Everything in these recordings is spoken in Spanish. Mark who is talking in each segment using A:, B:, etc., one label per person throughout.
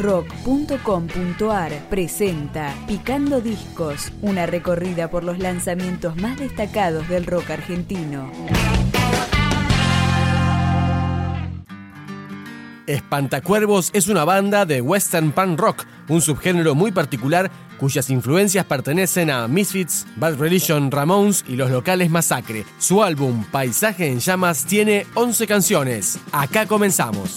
A: rock.com.ar presenta Picando Discos, una recorrida por los lanzamientos más destacados del rock argentino.
B: Espantacuervos es una banda de western punk rock, un subgénero muy particular cuyas influencias pertenecen a Misfits, Bad Religion, Ramones y los locales Masacre. Su álbum Paisaje en Llamas tiene 11 canciones. Acá comenzamos.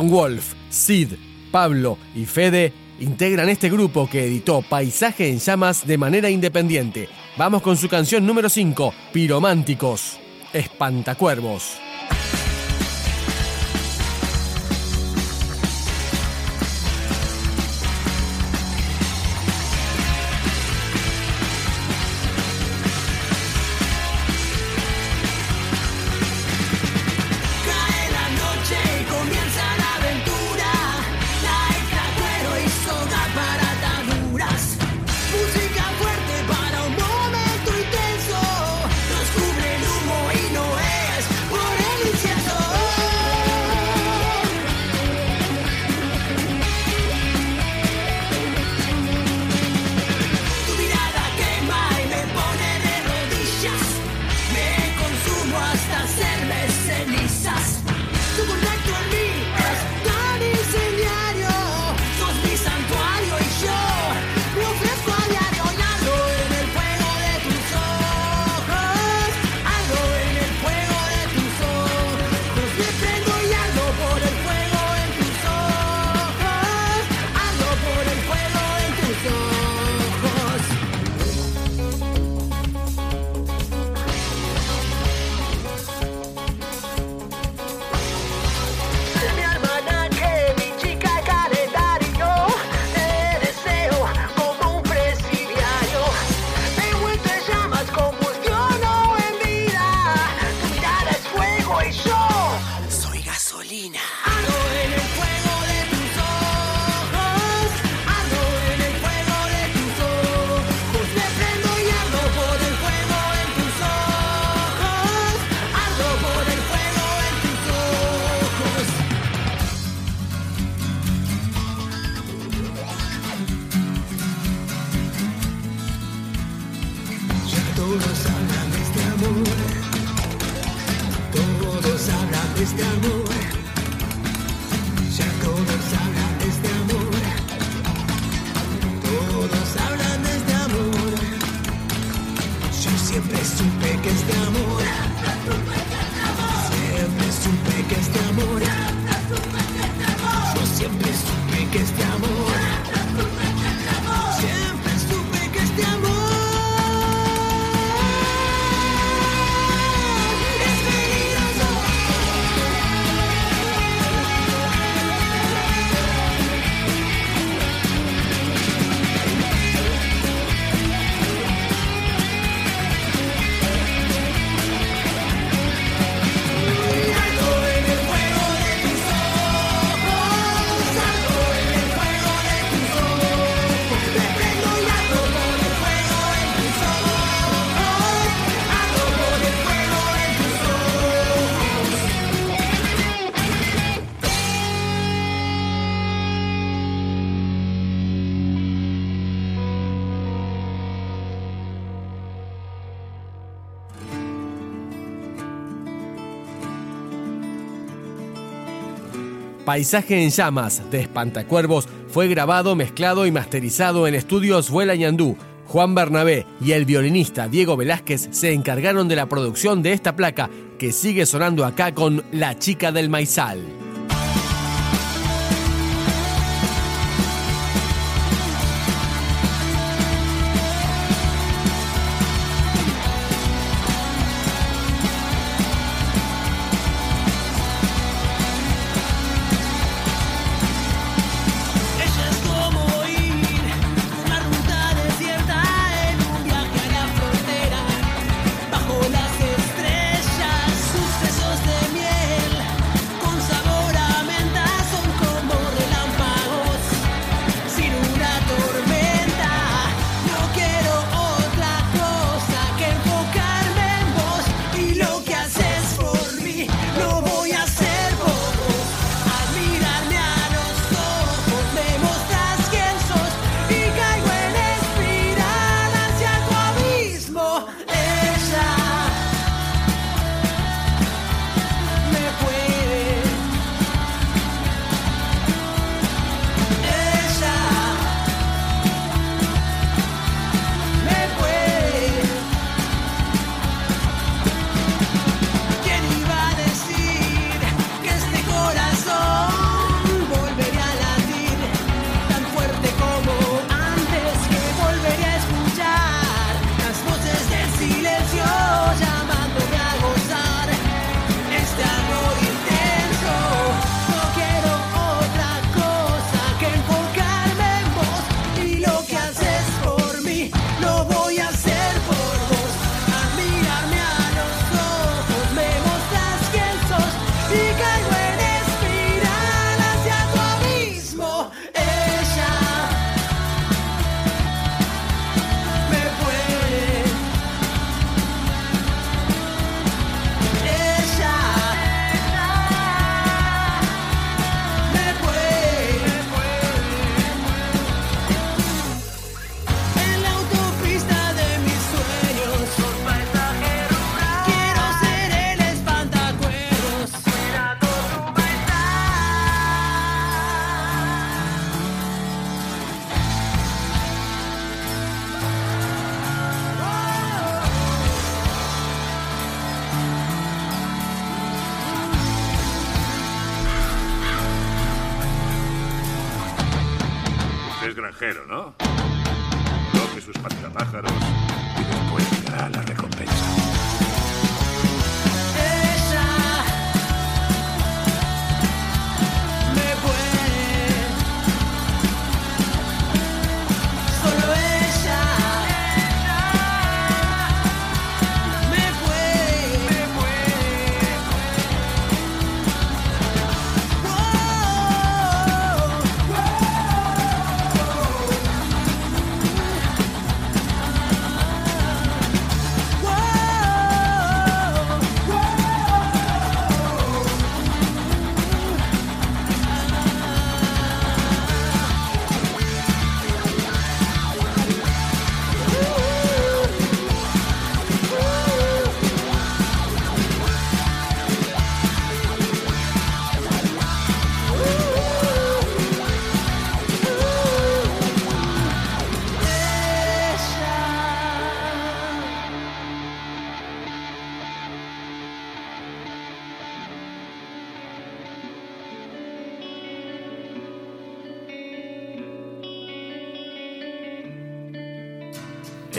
B: Von Wolf, Sid, Pablo y Fede integran este grupo que editó Paisaje en Llamas de manera independiente. Vamos con su canción número 5, Pirománticos, Espantacuervos. Paisaje en Llamas de Espantacuervos fue grabado, mezclado y masterizado en estudios Vuela Ñandú. Juan Bernabé y el violinista Diego Velázquez se encargaron de la producción de esta placa que sigue sonando acá con La Chica del Maizal.
C: Es
D: granjero, ¿no? Toque sus pantapájaros y después dará la recompensa.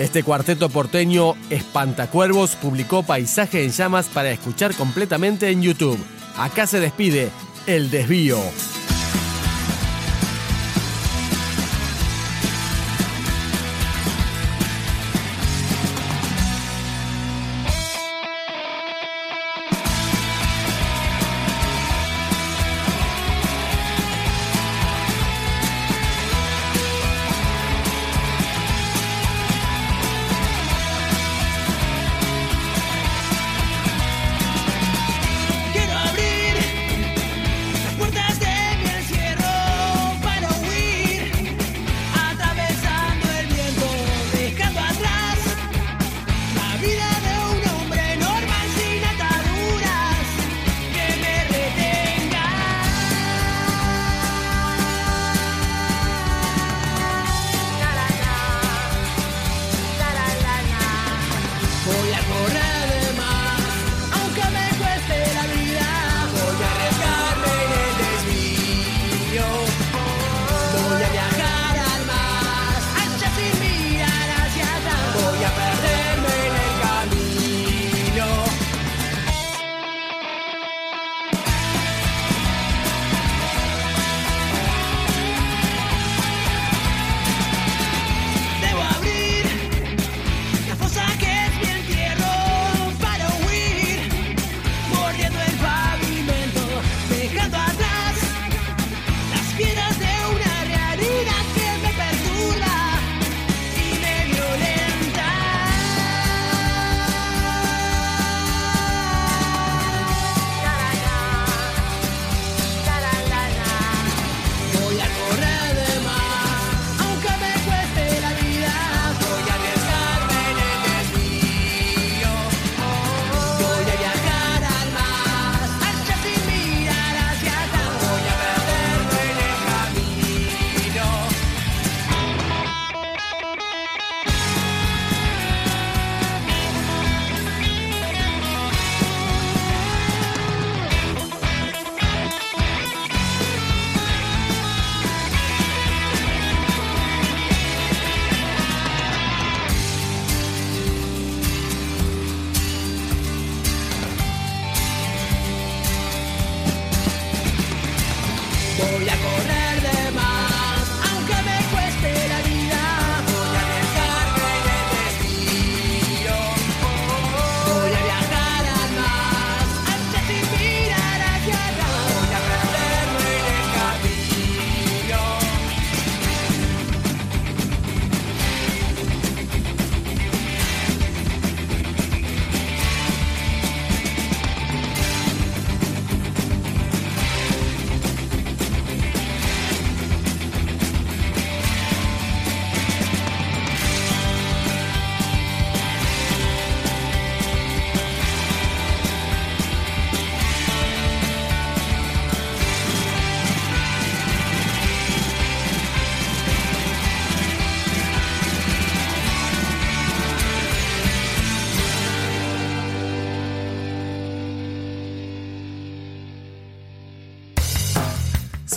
B: Este cuarteto porteño Espantacuervos publicó Paisaje en Llamas para escuchar completamente en YouTube. Acá se despide El Desvío.